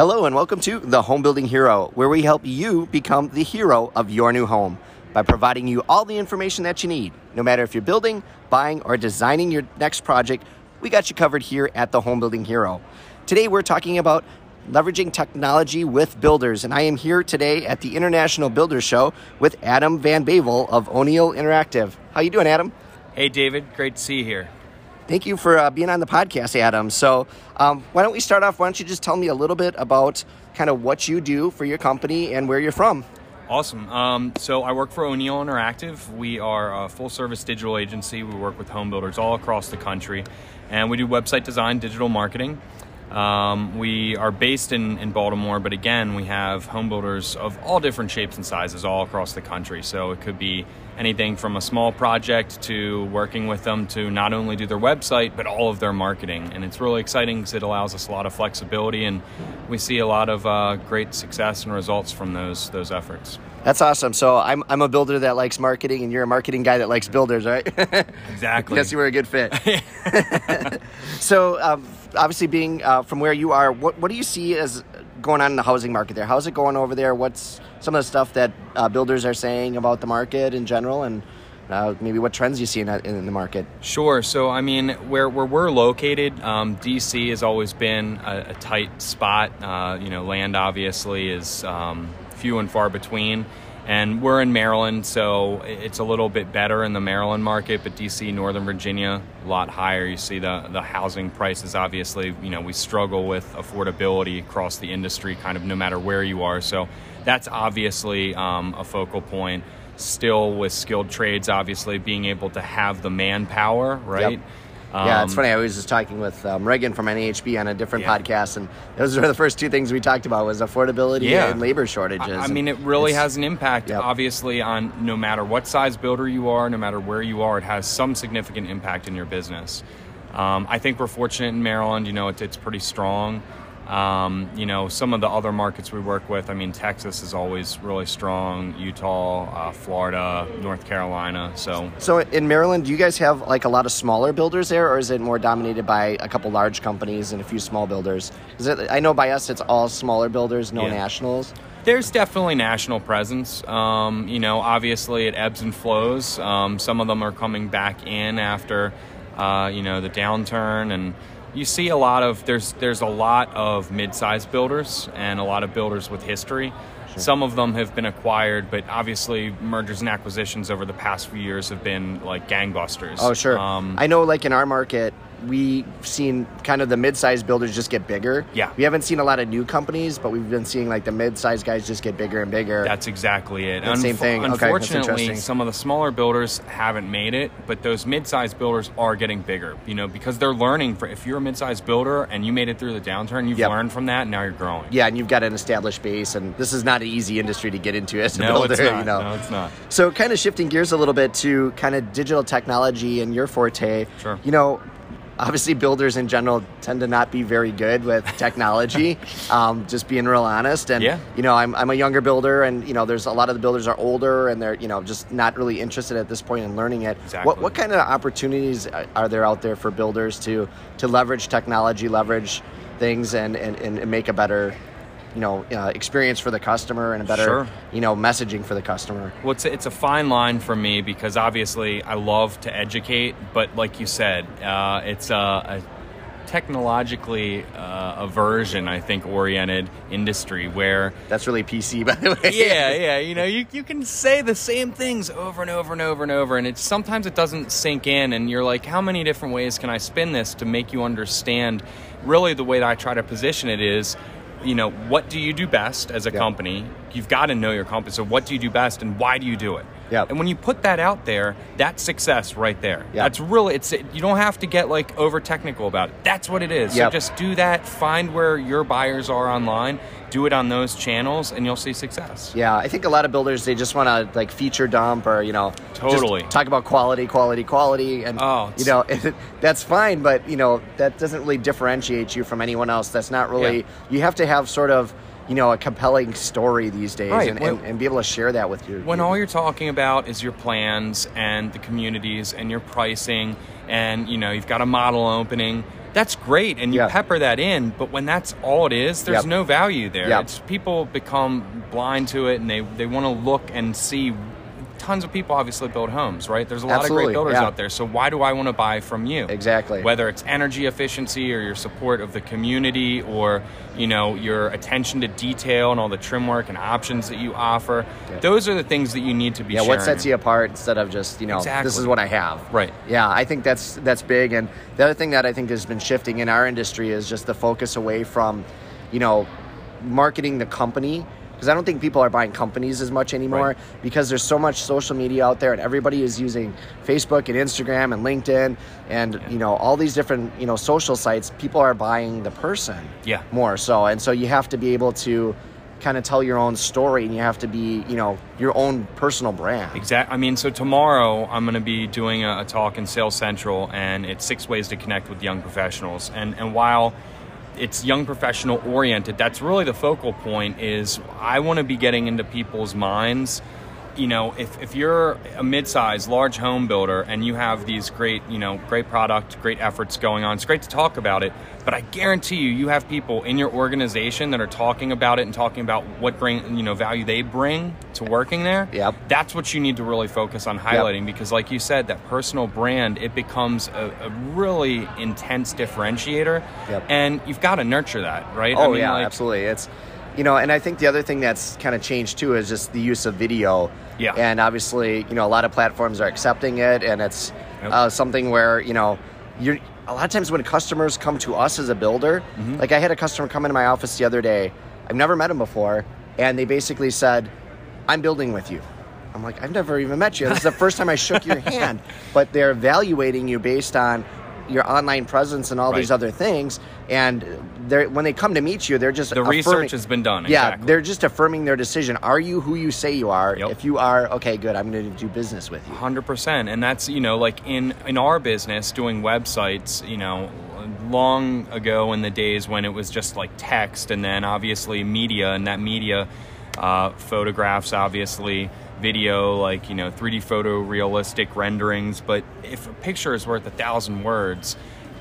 Hello, and welcome to The Home Building Hero, where we help you become the hero of your new home by providing you all the information that you need. No matter if you're building, buying, or designing your next project, we got you covered here at The Home Building Hero. Today, we're talking about leveraging technology with builders, and I am here today at the International Builders Show with Adam Van Bavel of O'Neill Interactive. How you doing, Adam? Hey, David. Great to see you here. Thank you for uh, being on the podcast, Adam. So, um, why don't we start off? Why don't you just tell me a little bit about kind of what you do for your company and where you're from? Awesome. Um, so, I work for O'Neill Interactive. We are a full service digital agency. We work with home builders all across the country, and we do website design, digital marketing. Um, we are based in, in Baltimore, but again, we have home builders of all different shapes and sizes all across the country. So it could be anything from a small project to working with them to not only do their website, but all of their marketing. And it's really exciting because it allows us a lot of flexibility, and we see a lot of uh, great success and results from those, those efforts. That's awesome. So I'm, I'm a builder that likes marketing, and you're a marketing guy that likes builders, right? exactly. Guess you were a good fit. so um, obviously, being uh, from where you are, what what do you see as going on in the housing market there? How's it going over there? What's some of the stuff that uh, builders are saying about the market in general, and uh, maybe what trends you see in, in the market? Sure. So, I mean, where, where we're located, um, DC has always been a, a tight spot. Uh, you know, land obviously is um, few and far between. And we're in Maryland, so it's a little bit better in the Maryland market, but DC, Northern Virginia, a lot higher. You see the, the housing prices, obviously, you know, we struggle with affordability across the industry, kind of no matter where you are. So that's obviously um, a focal point. Still, with skilled trades, obviously, being able to have the manpower, right? Yep um, yeah, it's um, funny. I was just talking with um, Reagan from NAHB on a different yeah. podcast, and those were the first two things we talked about was affordability yeah. and labor shortages. I, I mean, it really has an impact, yep. obviously, on no matter what size builder you are, no matter where you are, it has some significant impact in your business. Um, I think we're fortunate in Maryland. You know, it, it's pretty strong. Um, you know, some of the other markets we work with, I mean, Texas is always really strong, Utah, uh, Florida, North Carolina. So, so in Maryland, do you guys have like a lot of smaller builders there, or is it more dominated by a couple large companies and a few small builders? It, I know by us, it's all smaller builders, no yeah. nationals. There's definitely national presence. Um, you know, obviously it ebbs and flows. Um, some of them are coming back in after, uh, you know, the downturn and you see a lot of there's there's a lot of mid-sized builders and a lot of builders with history. Sure. Some of them have been acquired, but obviously mergers and acquisitions over the past few years have been like gangbusters. Oh, sure. Um, I know, like in our market, we've seen kind of the mid-sized builders just get bigger. Yeah. We haven't seen a lot of new companies, but we've been seeing like the mid-sized guys just get bigger and bigger. That's exactly it. Unf- same thing. Unfortunately, okay, some of the smaller builders haven't made it, but those mid-sized builders are getting bigger. You know, because they're learning. For if you're a mid-sized builder and you made it through the downturn, you've yep. learned from that, and now you're growing. Yeah, and you've got an established base, and this is not an easy industry to get into as a no, builder. It's not. You know? No, it's not. So, kind of shifting gears a little bit to kind of digital technology and your forte. Sure. You know, obviously builders in general tend to not be very good with technology um, just being real honest and yeah. you know I'm, I'm a younger builder and you know there's a lot of the builders are older and they're you know just not really interested at this point in learning it exactly. what, what kind of opportunities are there out there for builders to to leverage technology leverage things and, and, and make a better you know uh, experience for the customer and a better sure. you know messaging for the customer well it's a, it's a fine line for me because obviously i love to educate but like you said uh, it's a, a technologically uh, aversion, I think, oriented industry where that's really PC, by the way. yeah, yeah. You know, you you can say the same things over and over and over and over, and it's sometimes it doesn't sink in, and you're like, how many different ways can I spin this to make you understand? Really, the way that I try to position it is you know, what do you do best as a company? You've got to know your company. So, what do you do best, and why do you do it? Yeah. And when you put that out there, that's success right there. Yep. That's really it's you don't have to get like over technical about it. That's what it is. Yep. So just do that, find where your buyers are online, do it on those channels and you'll see success. Yeah, I think a lot of builders they just want to like feature dump or, you know, totally talk about quality, quality, quality and oh, you know, that's fine, but you know, that doesn't really differentiate you from anyone else. That's not really yeah. you have to have sort of you know a compelling story these days right. and, and, and, be able to share that with you when all you're talking about is your plans and the communities and your pricing and you know you've got a model opening. That's great, and you Yeah. pepper that in. But when that's all it is, there's Yep. no value there. Yep. It's people become blind to it, and they they want to look and see. Tons of people obviously build homes, right? There's a lot of great builders yeah. out there. So why do I want to buy from you? Exactly. Whether it's energy efficiency or your support of the community or, you know, your attention to detail and all the trim work and options that you offer. Yeah. Those are the things that you need to be yeah, what sets you apart instead of just you know this is what I have. Right. Yeah, I think that's that's big. And the other thing that I think has been shifting in our industry is just the focus away from, you know, marketing the company. Because I don't think people are buying companies as much anymore Right. because there's so much social media out there and everybody is using Facebook and Instagram and LinkedIn and you know all these different you know social sites. People are buying the person Yeah. more so, and so you have to be able to kind of tell your own story and you have to be you know your own personal brand. Exactly. I mean, so tomorrow I'm going to be doing a, a talk in Sales Central, and it's six ways to connect with young professionals. And and while it's young professional oriented, that's really the focal point. Is I want to be getting into people's minds. You know, if, if you're a mid-sized, large home builder and you have these great, you know, great product, great efforts going on, it's great to talk about it. But I guarantee you, you have people in your organization that are talking about it and talking about what bring, you know, value they bring to working there Yep. that's what you need to really focus on highlighting because like you said that personal brand it becomes a, a really intense differentiator Yep. and you've got to nurture that right Oh I mean, yeah, like, absolutely. It's you know, and I think the other thing that's kind of changed too is just the use of video. Yeah. And obviously, you know, a lot of platforms are accepting it, and it's Yep. uh, something where you know, you're a lot of times when customers come to us as a builder, Mm-hmm. like I had a customer come into my office the other day. I've never met him before, and they basically said, "I'm building with you." I'm like, I've never even met you. This is the first time I shook your hand. But they're evaluating you based on your online presence and all these other things. And they're when they come to meet you, they're just the research has been done Yeah, exactly. they're just affirming their decision. Are you who you say you are? Yep. If you are, okay, good. I'm going to do business with you. Hundred percent, and that's you know like in in our business doing websites, you know, long ago in the days when it was just like text, and then obviously media, and that media, uh, photographs, obviously video, like you know, 3D photo realistic renderings. But if a picture is worth a thousand words,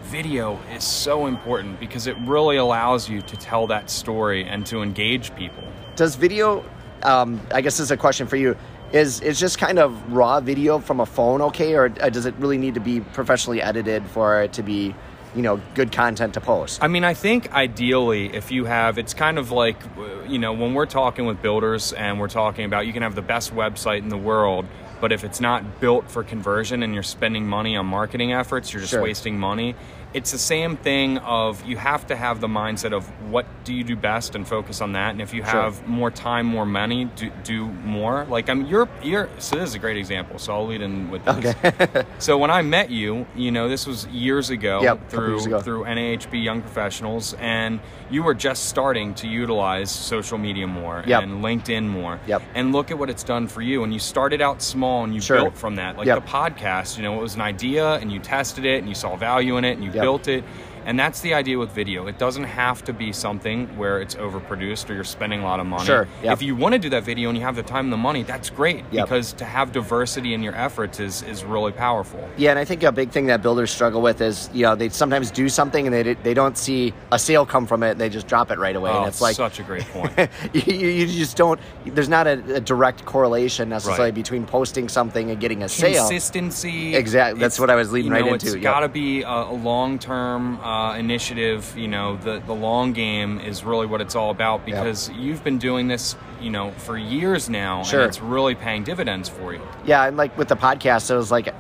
video is so important because it really allows you to tell that story and to engage people. Does video? Um, I guess this is a question for you. Is is just kind of raw video from a phone okay, or uh, does it really need to be professionally edited for it to be, you know, good content to post? I mean, I think ideally, if you have, it's kind of like, uh, you know, when we're talking with builders and we're talking about you can have the best website in the world, but if it's not built for conversion and you're spending money on marketing efforts, you're just Sure. wasting money. It's the same thing of you have to have the mindset of what do you do best and focus on that. And if you Sure. have more time, more money, do, do more. Like I'm, you're, you're. So this is a great example. So I'll lead in with this. Okay. So when I met you, you know, this was years ago Yep, through years ago. through NAHB Young Professionals, and you were just starting to utilize social media more Yep. and LinkedIn more. Yep. And look at what it's done for you. And you started out small and you Sure. built from that. Like Yep. the podcast, you know, it was an idea and you tested it and you saw value in it and you Yep. built it. And that's the idea with video. It doesn't have to be something where it's overproduced or you're spending a lot of money. Sure, yep. If you want to do that video and you have the time and the money, that's great Yep. because to have diversity in your efforts is is really powerful. Yeah, and I think a big thing that builders struggle with is, you know, they sometimes do something and they they don't see a sale come from it. They just drop it right away, Oh, and it's like such a great point. you, you just don't. There's not a, a direct correlation necessarily Right. between posting something and getting a sale. Consistency. Exactly, that's what I was leading you know, right It's into, yep. got to be a, a long-term uh, initiative. You know, the the long game is really what it's all about because you've been doing this, you know, for years now, Sure. and it's really paying dividends for you. Yeah, and like with the podcast, it was like,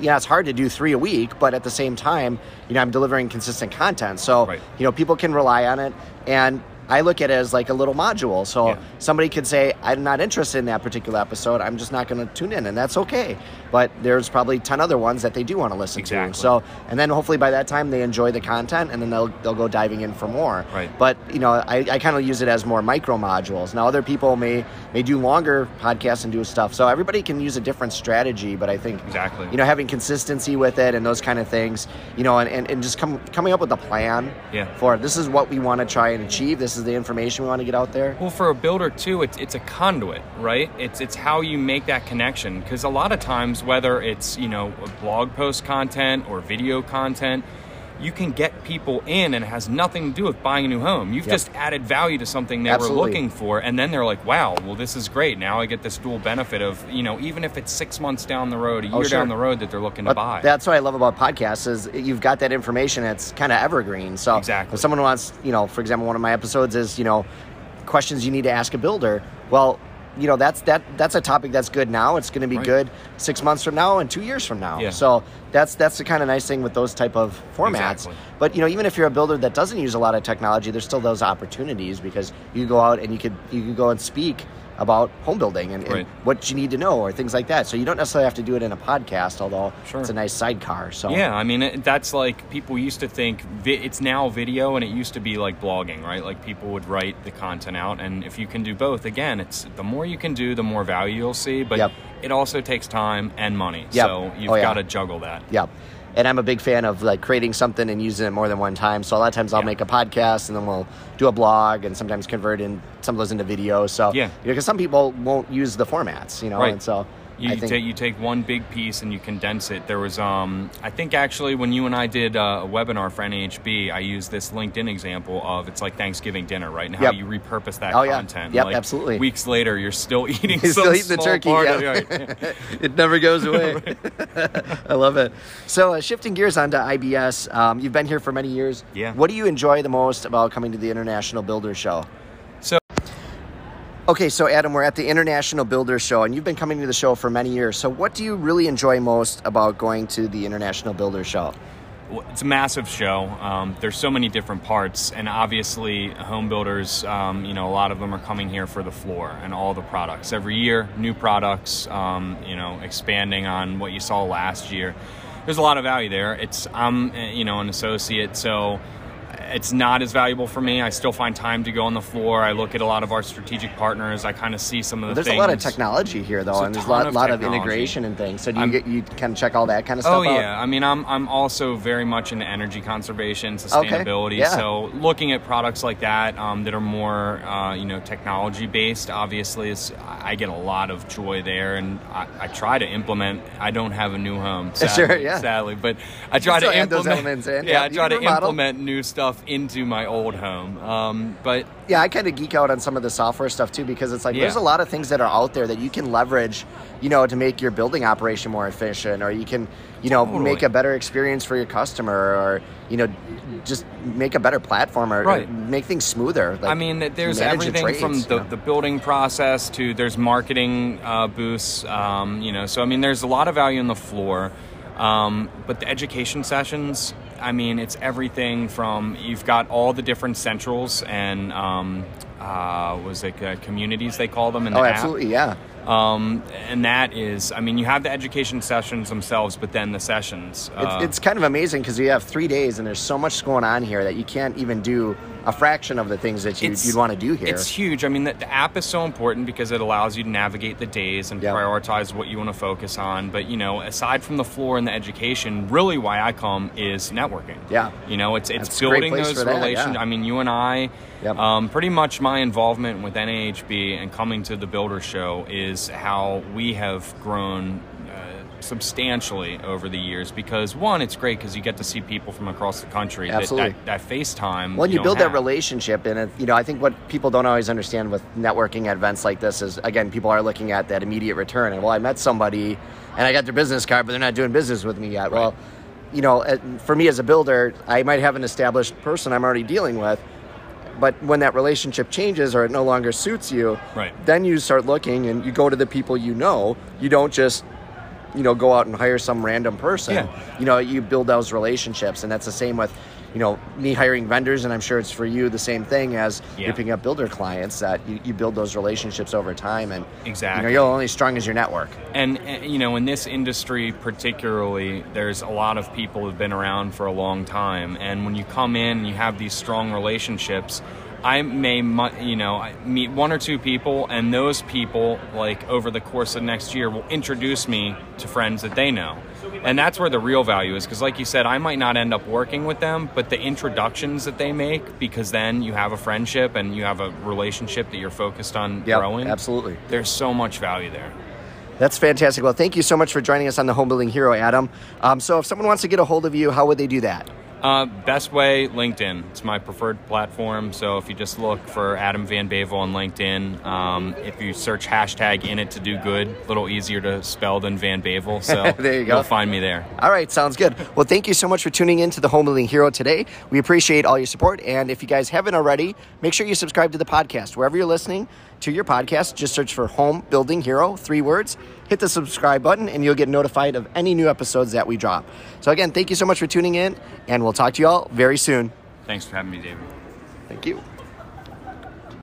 yeah, it's hard to do three a week, but at the same time, you know, I'm delivering consistent content, so Right. you know, people can rely on it, and I look at it as like a little module. So Yeah. somebody could say, I'm not interested in that particular episode. I'm just not going to tune in, and that's okay. But there's probably ten other ones that they do want to listen Exactly. to. So, and then hopefully by that time they enjoy the content, and then they'll they'll go diving in for more. Right. But you know, I, I kind of use it as more micro modules. Now, other people may may do longer podcasts and do stuff. So everybody can use a different strategy. But I think Exactly. you know, having consistency with it and those kind of things, you know, and, and, and just come, coming up with a plan Yeah. for this is what we want to try and achieve. This This is the information we want to get out there. Well, for a builder too, it's it's a conduit, right? It's it's how you make that connection because a lot of times, whether it's you know blog post content or video content, you can get people in and it has nothing to do with buying a new home. You've Yep. just added value to something they Absolutely. were looking for and then they're like, "Wow, well this is great. Now I get this dual benefit of, you know, even if it's 6 months down the road, a oh, year Oh, sure. down the road that they're looking to buy." that's what I love about podcasts is you've got that information that's kind of evergreen. So Exactly. if someone wants, you know, for example, one of my episodes is, you know, questions you need to ask a builder. Well, you know, that's that that's a topic that's good now. It's going to be Right. good 6 months from now and 2 years from now. Yeah. So that's that's the kind of nice thing with those type of formats. Exactly. But you know, even if you're a builder that doesn't use a lot of technology, there's still those opportunities because you go out and you could you could go and speak about home building and, and Right. what you need to know or things like that. So you don't necessarily have to do it in a podcast, although Sure. it's a nice sidecar. So Yeah, I mean it, that's like people used to think vi- it's now video, and it used to be like blogging, right? Like people would write the content out, and if you can do both, again, it's the more you can do, the more value you'll see. But Yep. it also takes time and money, Yep. so you've Oh, yeah. got to juggle that. Yeah. And I'm a big fan of like creating something and using it more than one time. So a lot of times I'll Yeah. make a podcast and then we'll do a blog and sometimes convert in some of those into videos. So Yeah. because some people won't use the formats, you know, Right. and so You, you think take you take one big piece and you condense it. There was, um, I think actually when you and I did uh, a webinar for NAHB, I used this LinkedIn example of it's like Thanksgiving dinner, right? And how Yep. you repurpose that Oh, yeah. content. Yep, like, absolutely. Weeks later, you're still eating You're some still eating the turkey, yeah. of it. Right. it never goes away. I love it. So, uh, shifting gears onto IBS, um, you've been here for many years. Yeah. What do you enjoy the most about coming to the International Builder Show? Okay, so Adam, we're at the International Builder Show, and you've been coming to the show for many years. So, what do you really enjoy most about going to the International Builder Show? It's a massive show. Um, there's so many different parts, and obviously, home builders, um, you know, a lot of them are coming here for the floor and all the products. Every year, new products, um, you know, expanding on what you saw last year. There's a lot of value there. It's I'm, uh, you know, an associate, so it's not as valuable for me. I still find time to go on the floor. I look at a lot of our strategic partners. I kind of see some of the There's things. a lot of technology here, though, There's a and there's a lot, of lot of integration and things. So, do you I'm- get you kind of check all that kind of stuff Oh out? yeah, I mean I'm I'm also very much into energy conservation, sustainability. yeah. So looking at products like that um, that are more uh, you know technology based, obviously, is I get a lot of joy there, and I, I try to implement. I don't have a new home, sadly, Sure, yeah. sadly, but I try to implement. elements in. Yeah, Yeah, I try to remodel. implement new stuff into my old home. Um, but Yeah, I kind of geek out on some of the software stuff too because it's like Yeah. there's a lot of things that are out there that you can leverage, you know, to make your building operation more efficient, or you can, you know, Totally. make a better experience for your customer, or you know, just make a better platform, or, or make things smoother. Like, I mean, there's the everything trades, from you the, know? the building process to there's marketing uh, booths. Um, you know, so I mean, there's a lot of value in the floor. Um, but the education sessions, I mean, it's everything from you've got all the different centrals and um, uh, was it uh, communities they call them in the oh, app. absolutely, yeah. Um, and that is, I mean, you have the education sessions themselves, but then the sessions. Uh, It's, it's kind of amazing because you have three days and there's so much going on here that you can't even do a fraction of the things that you, you'd want to do here. It's huge. I mean, the, the app is so important because it allows you to navigate the days and Yep. prioritize what you want to focus on. But you know, aside from the floor and the education, really why I come is networking. Yeah. You know, it's it's That's building those relations. yeah. I mean, you and I. Yep. Um, pretty much my involvement with NAHB and coming to the Builder Show is how we have grown substantially over the years. Because one, it's great because you get to see people from across the country Absolutely. that, that, that FaceTime. Well, you don't build that relationship, and it, you know, I think what people don't always understand with networking at events like this is, again, people are looking at that immediate return. And well, I met somebody, and I got their business card, but they're not doing business with me yet. Well, you know, uh, for me as a builder, I might have an established person I'm already dealing with, but when that relationship changes or it no longer suits you, Right. then you start looking and you go to the people you know. You don't just you know go out and hire some random person Yeah. you know you build those relationships and that's the same with you know me hiring vendors and i'm sure it's for you the same thing as Yeah. you're picking up builder clients that you, you build those relationships over time and you Exactly. know you're only as strong as your network And, uh, you know, in this industry particularly, there's a lot of people who've been around for a long time. And when you come in and you have these strong relationships, I may, you know, meet one or two people, and those people, like over the course of next year, will introduce me to friends that they know. And that's where the real value is, because, like you said, I might not end up working with them, but the introductions that they make, because then you have a friendship and you have a relationship that you're focused on Yep, growing. absolutely. There's so much value there. That's fantastic. Well, thank you so much for joining us on the Home Building Hero, Adam. Um, so, if someone wants to get a hold of you, how would they do that? Uh, best way, LinkedIn. It's my preferred platform. So if you just look for Adam Van Bavel on LinkedIn, um, if you search hashtag in it to do good, a little easier to spell than Van Bavel. So There you go. You'll find me there. All right, sounds good. Well, thank you so much for tuning in to the Home Building Hero today. We appreciate all your support. And if you guys haven't already, make sure you subscribe to the podcast. Wherever you're listening to your podcast, just search for Home Building Hero, three words. Hit the subscribe button, and you'll get notified of any new episodes that we drop. So, again, thank you so much for tuning in, and we'll talk to you all very soon. Thanks for having me, David. Thank you.